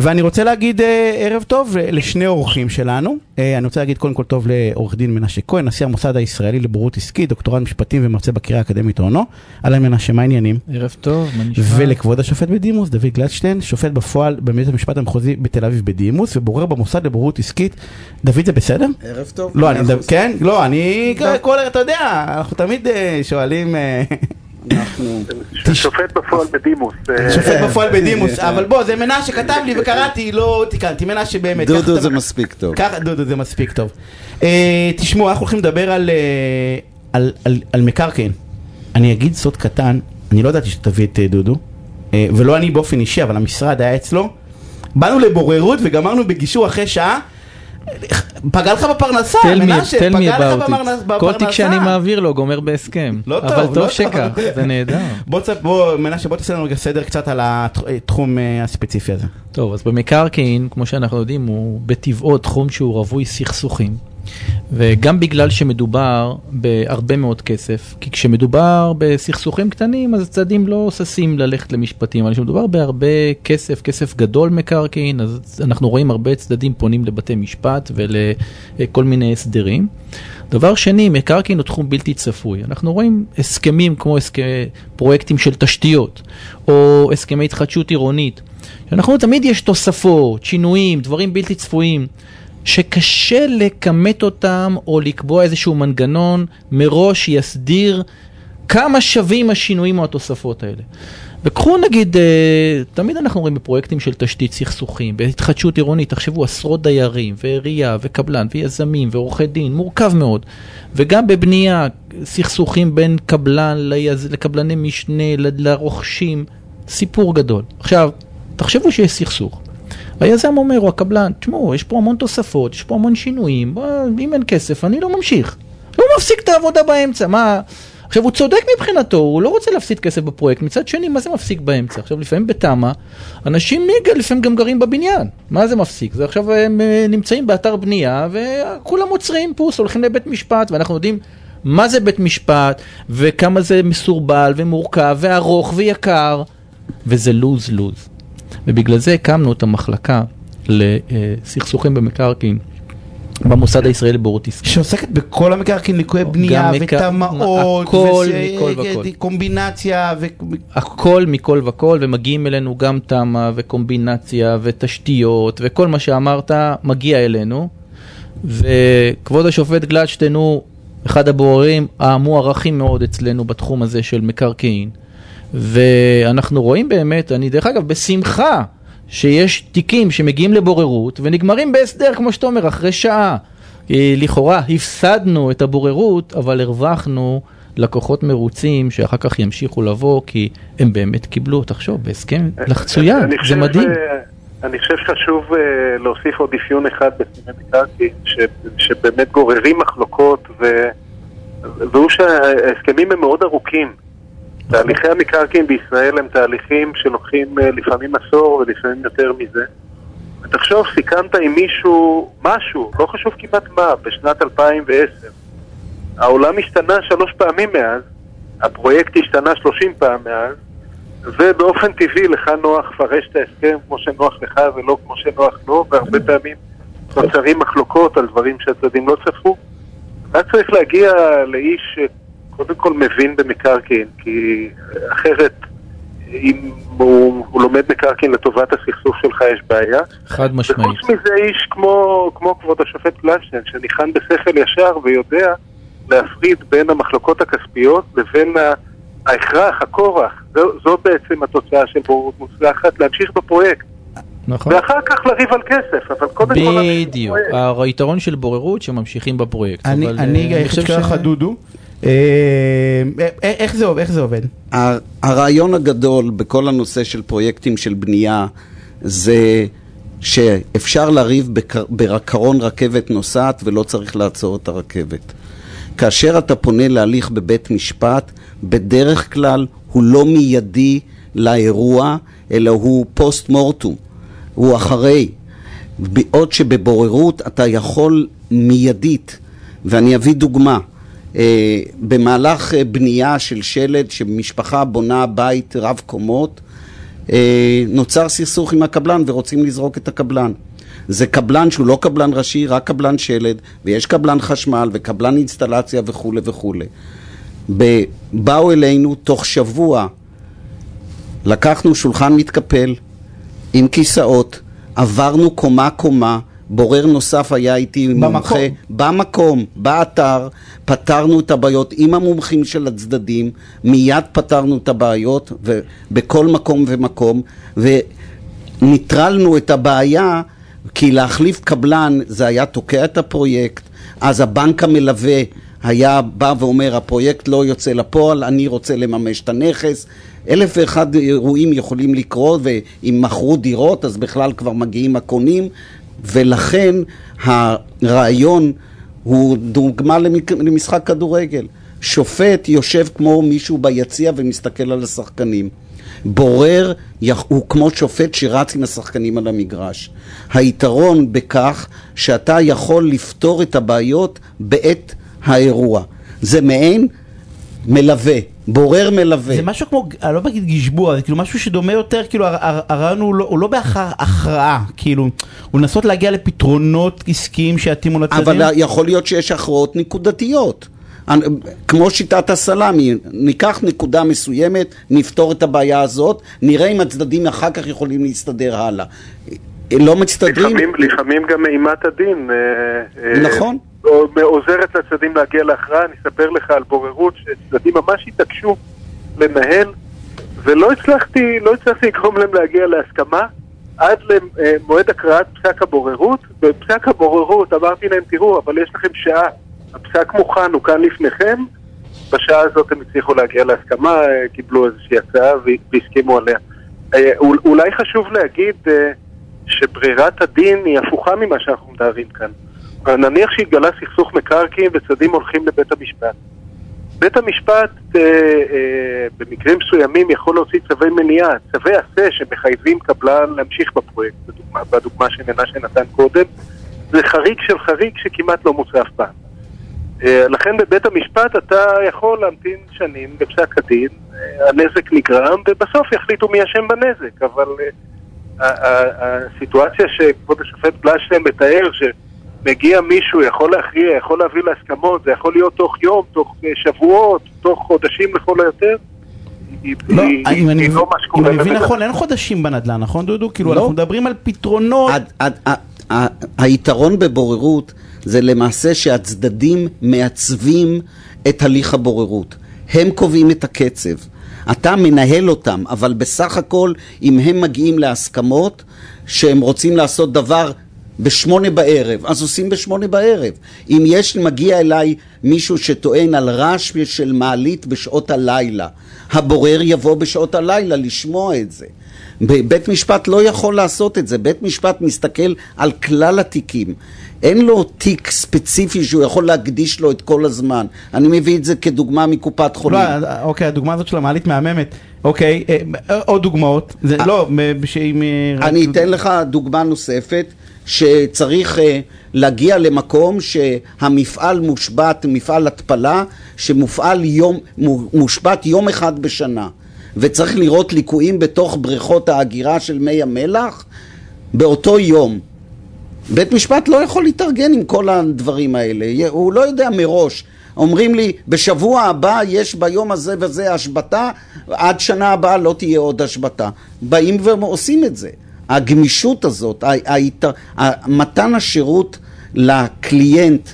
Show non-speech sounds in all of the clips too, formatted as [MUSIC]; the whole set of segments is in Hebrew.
ואני רוצה להגיד אה, ערב טוב לשני אורחים שלנו. אה, אני רוצה להגיד קודם כל טוב לעורך דין מנשה כהן, נשיא המוסד הישראלי לבורות עסקית, דוקטורט משפטים ומרצה בקריאה האקדמית אונו. אהלן מנשה, מה העניינים? ערב טוב, מה נשמע? ולכבוד השופט בדימוס, דוד גלדשטיין, שופט בפועל בבית המשפט המחוזי בתל אביב בדימוס, ובורר במוסד לבורות עסקית. דוד, זה בסדר? ערב טוב. לא, אני, כן? לא, אני, כל, אתה יודע, אנחנו תמיד אה, שואלים... [LAUGHS] אנחנו... שופט בפועל בדימוס. אה, שופט בפועל בדימוס, אבל בוא, זה מנשה כתב לי וקראתי, לא תיקנתי, מנשה באמת. דודו זה מספיק טוב. ככה, דודו זה מספיק טוב. אה, תשמעו, אנחנו הולכים לדבר על מקרקעין. אני אגיד סוד קטן, אני לא ידעתי שתביא את דודו, ולא אני באופן אישי, אבל המשרד היה אצלו. באנו לבוררות וגמרנו בגישור אחרי שעה. פגע לך בפרנסה, מנשה, פגע לך בפרנסה. כל תיק שאני מעביר לו גומר בהסכם. לא טוב, אבל טוב שכך, זה נהדר. [LAUGHS] בוא, מנשה, בוא תעשה לנו רגע סדר קצת על התחום אה, הספציפי הזה. טוב, אז במקרקעין, כמו שאנחנו יודעים, הוא בטבעו תחום שהוא רווי סכסוכים. וגם בגלל שמדובר בהרבה מאוד כסף, כי כשמדובר בסכסוכים קטנים אז הצדדים לא ששים ללכת למשפטים, אבל כשמדובר בהרבה כסף, כסף גדול מקרקעין, אז אנחנו רואים הרבה צדדים פונים לבתי משפט ולכל מיני הסדרים. דבר שני, מקרקעין הוא תחום בלתי צפוי. אנחנו רואים הסכמים כמו הסכמי, פרויקטים של תשתיות, או הסכמי התחדשות עירונית. אנחנו תמיד יש תוספות, שינויים, דברים בלתי צפויים. שקשה לכמת אותם או לקבוע איזשהו מנגנון מראש שיסדיר כמה שווים השינויים או התוספות האלה. וקחו נגיד, אה, תמיד אנחנו רואים בפרויקטים של תשתית סכסוכים, בהתחדשות עירונית, תחשבו עשרות דיירים, ועירייה, וקבלן, ויזמים, ועורכי דין, מורכב מאוד. וגם בבנייה, סכסוכים בין קבלן ליז... לקבלני משנה, לרוכשים, סיפור גדול. עכשיו, תחשבו שיש סכסוך. היזם אומר, או הקבלן, תשמעו, יש פה המון תוספות, יש פה המון שינויים, בוא, אם אין כסף, אני לא ממשיך. לא מפסיק את העבודה באמצע, מה... עכשיו, הוא צודק מבחינתו, הוא לא רוצה להפסיד כסף בפרויקט, מצד שני, מה זה מפסיק באמצע? עכשיו, לפעמים בתמ"א, אנשים לפעמים גם גרים בבניין, מה זה מפסיק? זה עכשיו הם אה, נמצאים באתר בנייה, וכולם עוצרים פוס, הולכים לבית משפט, ואנחנו יודעים מה זה בית משפט, וכמה זה מסורבל ומורכב וארוך ויקר, וזה לוז-לוז. ובגלל זה הקמנו את המחלקה לסכסוכים במקרקעין. במוסד הישראלי לבורות עסקית. שעוסקת בכל המקרקעין, ליקויי בנייה ותמ"אות, וקומבינציה. הכל מכל וכל, ומגיעים אלינו גם תמ"א וקומבינציה ותשתיות, וכל מה שאמרת מגיע אלינו. וכבוד השופט גלדשטיין הוא אחד הבוררים המוערכים מאוד אצלנו בתחום הזה של מקרקעין. ואנחנו רואים באמת, אני דרך אגב, בשמחה, שיש תיקים שמגיעים לבוררות ונגמרים בהסדר, כמו שאתה אומר, אחרי שעה. לכאורה הפסדנו את הבוררות, אבל הרווחנו לקוחות מרוצים שאחר כך ימשיכו לבוא, כי הם באמת קיבלו, תחשוב, בהסכם לחצוין, זה מדהים. אה, אני חושב שחשוב להוסיף עוד אפיון אחד בסימי מקרקעין, שבאמת גוררים מחלוקות. והוא שההסכמים הם מאוד ארוכים. תהליכי המקרקעין בישראל הם תהליכים שלוקחים אה, לפעמים עשור ולפעמים יותר מזה. ותחשוב, סיכמת עם מישהו משהו, לא חשוב כמעט מה, בשנת 2010. העולם השתנה שלוש פעמים מאז, הפרויקט השתנה 30 פעם מאז, ובאופן טבעי לך נוח לפרש את ההסכם כמו שנוח לך ולא כמו שנוח לו, והרבה פעמים נוצרים מחלוקות על דברים שהצדדים לא צפו. אתה צריך להגיע לאיש קודם כל מבין במקרקעין, כי אחרת אם הוא, הוא לומד מקרקעין לטובת הסכסוך שלך יש בעיה. חד משמעית. וחוץ מזה איש כמו, כמו כבוד השופט פלשטיין, שניחן בשכל ישר ויודע להפריד בין המחלוקות הכספיות לבין ההכרח, הכורח. זו, זו בעצם התוצאה של בוררות מוצלחת, להמשיך בפרויקט. נכון. ואחר כך לריב על כסף, אבל קודם כל... בדיוק, היתרון של בוררות שממשיכים בפרויקט. אני, אבל, אני, אני חושב לך דודו. אה, אה, איך זה, איך זה עובד? הרעיון הגדול בכל הנושא של פרויקטים של בנייה זה שאפשר לריב בקרון רכבת נוסעת ולא צריך לעצור את הרכבת. כאשר אתה פונה להליך בבית משפט, בדרך כלל הוא לא מיידי לאירוע, אלא הוא פוסט מורטום, הוא אחרי. בעוד שבבוררות אתה יכול מיידית, ואני אביא דוגמה. אה, במהלך אה, בנייה של שלד, שמשפחה בונה בית רב קומות, אה, נוצר סכסוך עם הקבלן ורוצים לזרוק את הקבלן. זה קבלן שהוא לא קבלן ראשי, רק קבלן שלד, ויש קבלן חשמל וקבלן אינסטלציה וכולי וכולי. באו אלינו תוך שבוע, לקחנו שולחן מתקפל עם כיסאות, עברנו קומה-קומה, בורר נוסף היה איתי במקום. מומחה, במקום, באתר, פתרנו את הבעיות עם המומחים של הצדדים, מיד פתרנו את הבעיות, ובכל מקום ומקום, וניטרלנו את הבעיה, כי להחליף קבלן זה היה תוקע את הפרויקט, אז הבנק המלווה היה בא ואומר, הפרויקט לא יוצא לפועל, אני רוצה לממש את הנכס. אלף ואחד אירועים יכולים לקרות, ואם מכרו דירות, אז בכלל כבר מגיעים הקונים, ולכן הרעיון הוא דוגמה למשחק כדורגל. שופט יושב כמו מישהו ביציע ומסתכל על השחקנים. בורר הוא כמו שופט שרץ עם השחקנים על המגרש. היתרון בכך שאתה יכול לפתור את הבעיות בעת האירוע. זה מעין מלווה, בורר מלווה. זה משהו כמו, אני לא בגיד גשבוע, זה כאילו משהו שדומה יותר, כאילו הר- הר- הרעיון הוא לא- הוא לא בהכרח הכרעה, כאילו, הוא לנסות להגיע לפתרונות עסקיים שיתאימו לצדדים. אבל יכול להיות שיש הכרעות נקודתיות. כמו שיטת הסלאמי, ניקח נקודה מסוימת, נפתור את הבעיה הזאת, נראה אם הצדדים אחר כך יכולים להסתדר הלאה. לא מצטדרים? לפעמים, לפעמים גם אימת הדין אה, אה, נכון. עוזרת לצדדים להגיע להכרעה. אני אספר לך על בוררות שצדדים ממש התעקשו לנהל, ולא הצלחתי, לא הצלחתי לגרום להם להגיע להסכמה עד למועד הקראת פסק הבוררות. בפסק הבוררות אמרתי להם, תראו, אבל יש לכם שעה, הפסק מוכן, הוא כאן לפניכם. בשעה הזאת הם הצליחו להגיע להסכמה, קיבלו איזושהי הצעה והסכימו עליה. אה, אול- אולי חשוב להגיד אה, שברירת הדין היא הפוכה ממה שאנחנו מתארים כאן. נניח שהתגלה סכסוך מקרקעין וצדדים הולכים לבית המשפט. בית המשפט אה, אה, במקרים מסוימים יכול להוציא צווי מניעה, צווי עשה שמחייבים קבלן להמשיך בפרויקט, בדוגמה, בדוגמה שמנשה נתן קודם. זה חריג של חריג שכמעט לא מוצא אף פעם. אה, לכן בבית המשפט אתה יכול להמתין שנים בפסק הדין, אה, הנזק נגרם ובסוף יחליטו מי אשם בנזק, אבל אה, הסיטואציה שכבוד השופט בלשטיין מתאר, שמגיע מישהו, יכול להכריע, יכול להביא להסכמות, זה יכול להיות תוך יום, תוך אה, שבועות, תוך חודשים לכל היותר, לא, היא, אם אני היא מבין- לא נכון, אין חודשים בנדל"ן, נכון דודו? כאילו, לא. אנחנו מדברים על פתרונות. עד, עד, ה- ה- היתרון בבוררות זה למעשה שהצדדים מעצבים את הליך הבוררות. הם קובעים את הקצב. אתה מנהל אותם, אבל בסך הכל, אם הם מגיעים להסכמות שהם רוצים לעשות דבר בשמונה בערב, אז עושים בשמונה בערב. אם יש, מגיע אליי מישהו שטוען על רעש של מעלית בשעות הלילה, הבורר יבוא בשעות הלילה לשמוע את זה. בית משפט לא יכול לעשות את זה, בית משפט מסתכל על כלל התיקים. אין לו תיק ספציפי שהוא יכול להקדיש לו את כל הזמן. אני מביא את זה כדוגמה מקופת חולים. לא, אוקיי, הדוגמה הזאת של המעלית מהממת. אוקיי, אה, אה, עוד דוגמאות. זה לא. אה, אני אתן לך דוגמה נוספת, שצריך uh, להגיע למקום שהמפעל מושבת, מפעל התפלה, שמופעל יום, מו- מושבת יום אחד בשנה, וצריך לראות ליקויים בתוך בריכות האגירה של מי המלח באותו יום. בית משפט לא יכול להתארגן עם כל הדברים האלה, הוא לא יודע מראש. אומרים לי, בשבוע הבא יש ביום הזה וזה השבתה, עד שנה הבאה לא תהיה עוד השבתה. באים ועושים את זה. הגמישות הזאת, מתן השירות לקליינט,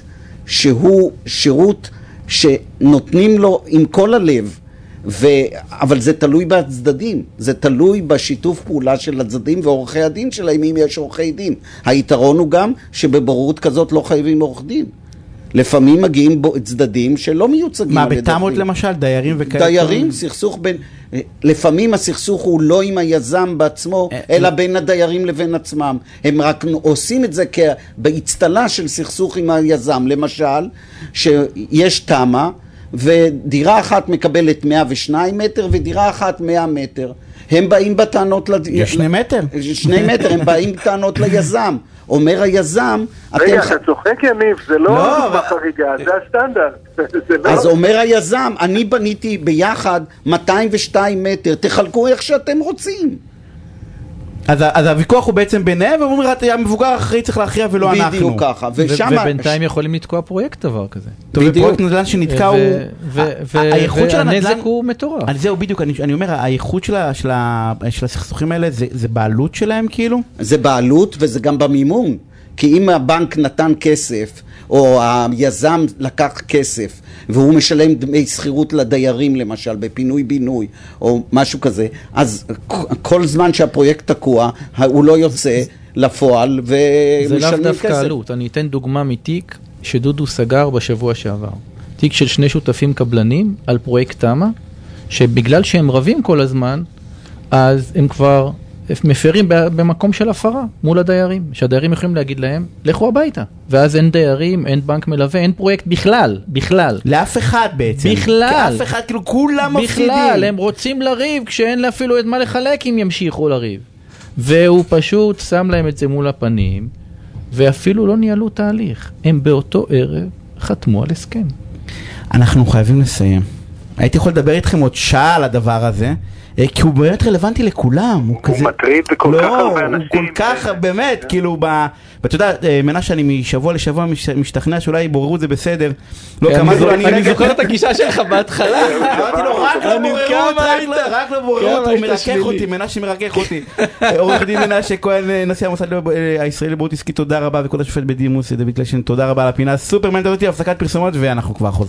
שהוא שירות שנותנים לו עם כל הלב, ו... אבל זה תלוי בצדדים, זה תלוי בשיתוף פעולה של הצדדים ועורכי הדין שלהם, אם יש עורכי דין. היתרון הוא גם שבבוררות כזאת לא חייבים עורך דין. לפעמים מגיעים בו צדדים שלא מיוצגים מה, בתמות. למשל? דיירים וכאלה? דיירים, סכסוך בין... לפעמים הסכסוך הוא לא עם היזם בעצמו, אה, אלא לא. בין הדיירים לבין עצמם. הם רק עושים את זה כ- באצטלה של סכסוך עם היזם. למשל, שיש תמ"א, ודירה אחת מקבלת 102 מטר, ודירה אחת 100 מטר. הם באים בטענות... לד... יש שני מטר. שני מטר, הם באים בטענות ליזם. אומר היזם, רגע, אתם... אתה צוחק יניב, זה לא לא, דוגמה אבל- חריגה, זה הסטנדרט. [LAUGHS] זה לא- אז אומר היזם, אני בניתי ביחד 202 מטר, תחלקו איך שאתם רוצים. אז אז הוויכוח הוא בעצם ביניהם, והם אומרים, המבוגר האחראי צריך להכריע ולא אנחנו. בדיוק ככה, ו- ושם... ובינתיים יכולים לתקוע פרויקט דבר כזה. טוב, בדיוק. ופרויקט נדל"ן שנתקע הוא... ו- ו- ה- ו- האיכות של הנדל"ן... והנזק הוא מטורף. על זהו בדיוק, אני, אני אומר, האיכות של, ה, של, ה, של הסכסוכים האלה זה, זה בעלות שלהם כאילו? זה בעלות וזה גם במימון. כי אם הבנק נתן כסף, או היזם לקח כסף, והוא משלם דמי שכירות לדיירים למשל, בפינוי-בינוי, או משהו כזה, אז כל זמן שהפרויקט תקוע, הוא לא יוצא לפועל זה לאו ומשלמים דווקא כסף. עלות. אני אתן דוגמה מתיק שדודו סגר בשבוע שעבר. תיק של שני שותפים קבלנים על פרויקט תמ"א, שבגלל שהם רבים כל הזמן, אז הם כבר מפרים במקום של הפרה מול הדיירים, שהדיירים יכולים להגיד להם, לכו הביתה. ואז אין דיירים, אין בנק מלווה, אין פרויקט בכלל, בכלל. לאף אחד בעצם. בכלל. כי אף אחד, כאילו כולם מפסידים. בכלל, הם רוצים לריב כשאין אפילו את מה לחלק אם ימשיכו לריב. והוא פשוט שם להם את זה מול הפנים, ואפילו לא ניהלו תהליך. הם באותו ערב חתמו על הסכם. אנחנו חייבים לסיים. הייתי יכול לדבר איתכם עוד שעה על הדבר הזה, כי הוא באמת רלוונטי לכולם. הוא כזה... מטריד כל לא, כך הרבה הוא אנשים. כל כך, באמת, כאילו, ב... ואתה יודע, אה, מנשה, אני משבוע לשבוע מש- משתכנע שאולי בוררות זה בסדר. לא, כמה זו, זוכר- אני אני זוכר את הגישה שלך בהתחלה. אמרתי לו, רק לא אני בוררות, כמה רק היית- לא- רק לא בוררות, כמה הוא מרכך. אותי, מנשה מרכך אותי. עורך דין מנשה כהן, אה, נשיא המוסד אה, הישראלי לבוררות עסקית, תודה רבה, וכבוד השופט בדימוס דוד קלשן, תודה רבה על הפינה הסופר מעניינת אותי, הפסקת פרסומות, ואנחנו כבר חוזרים.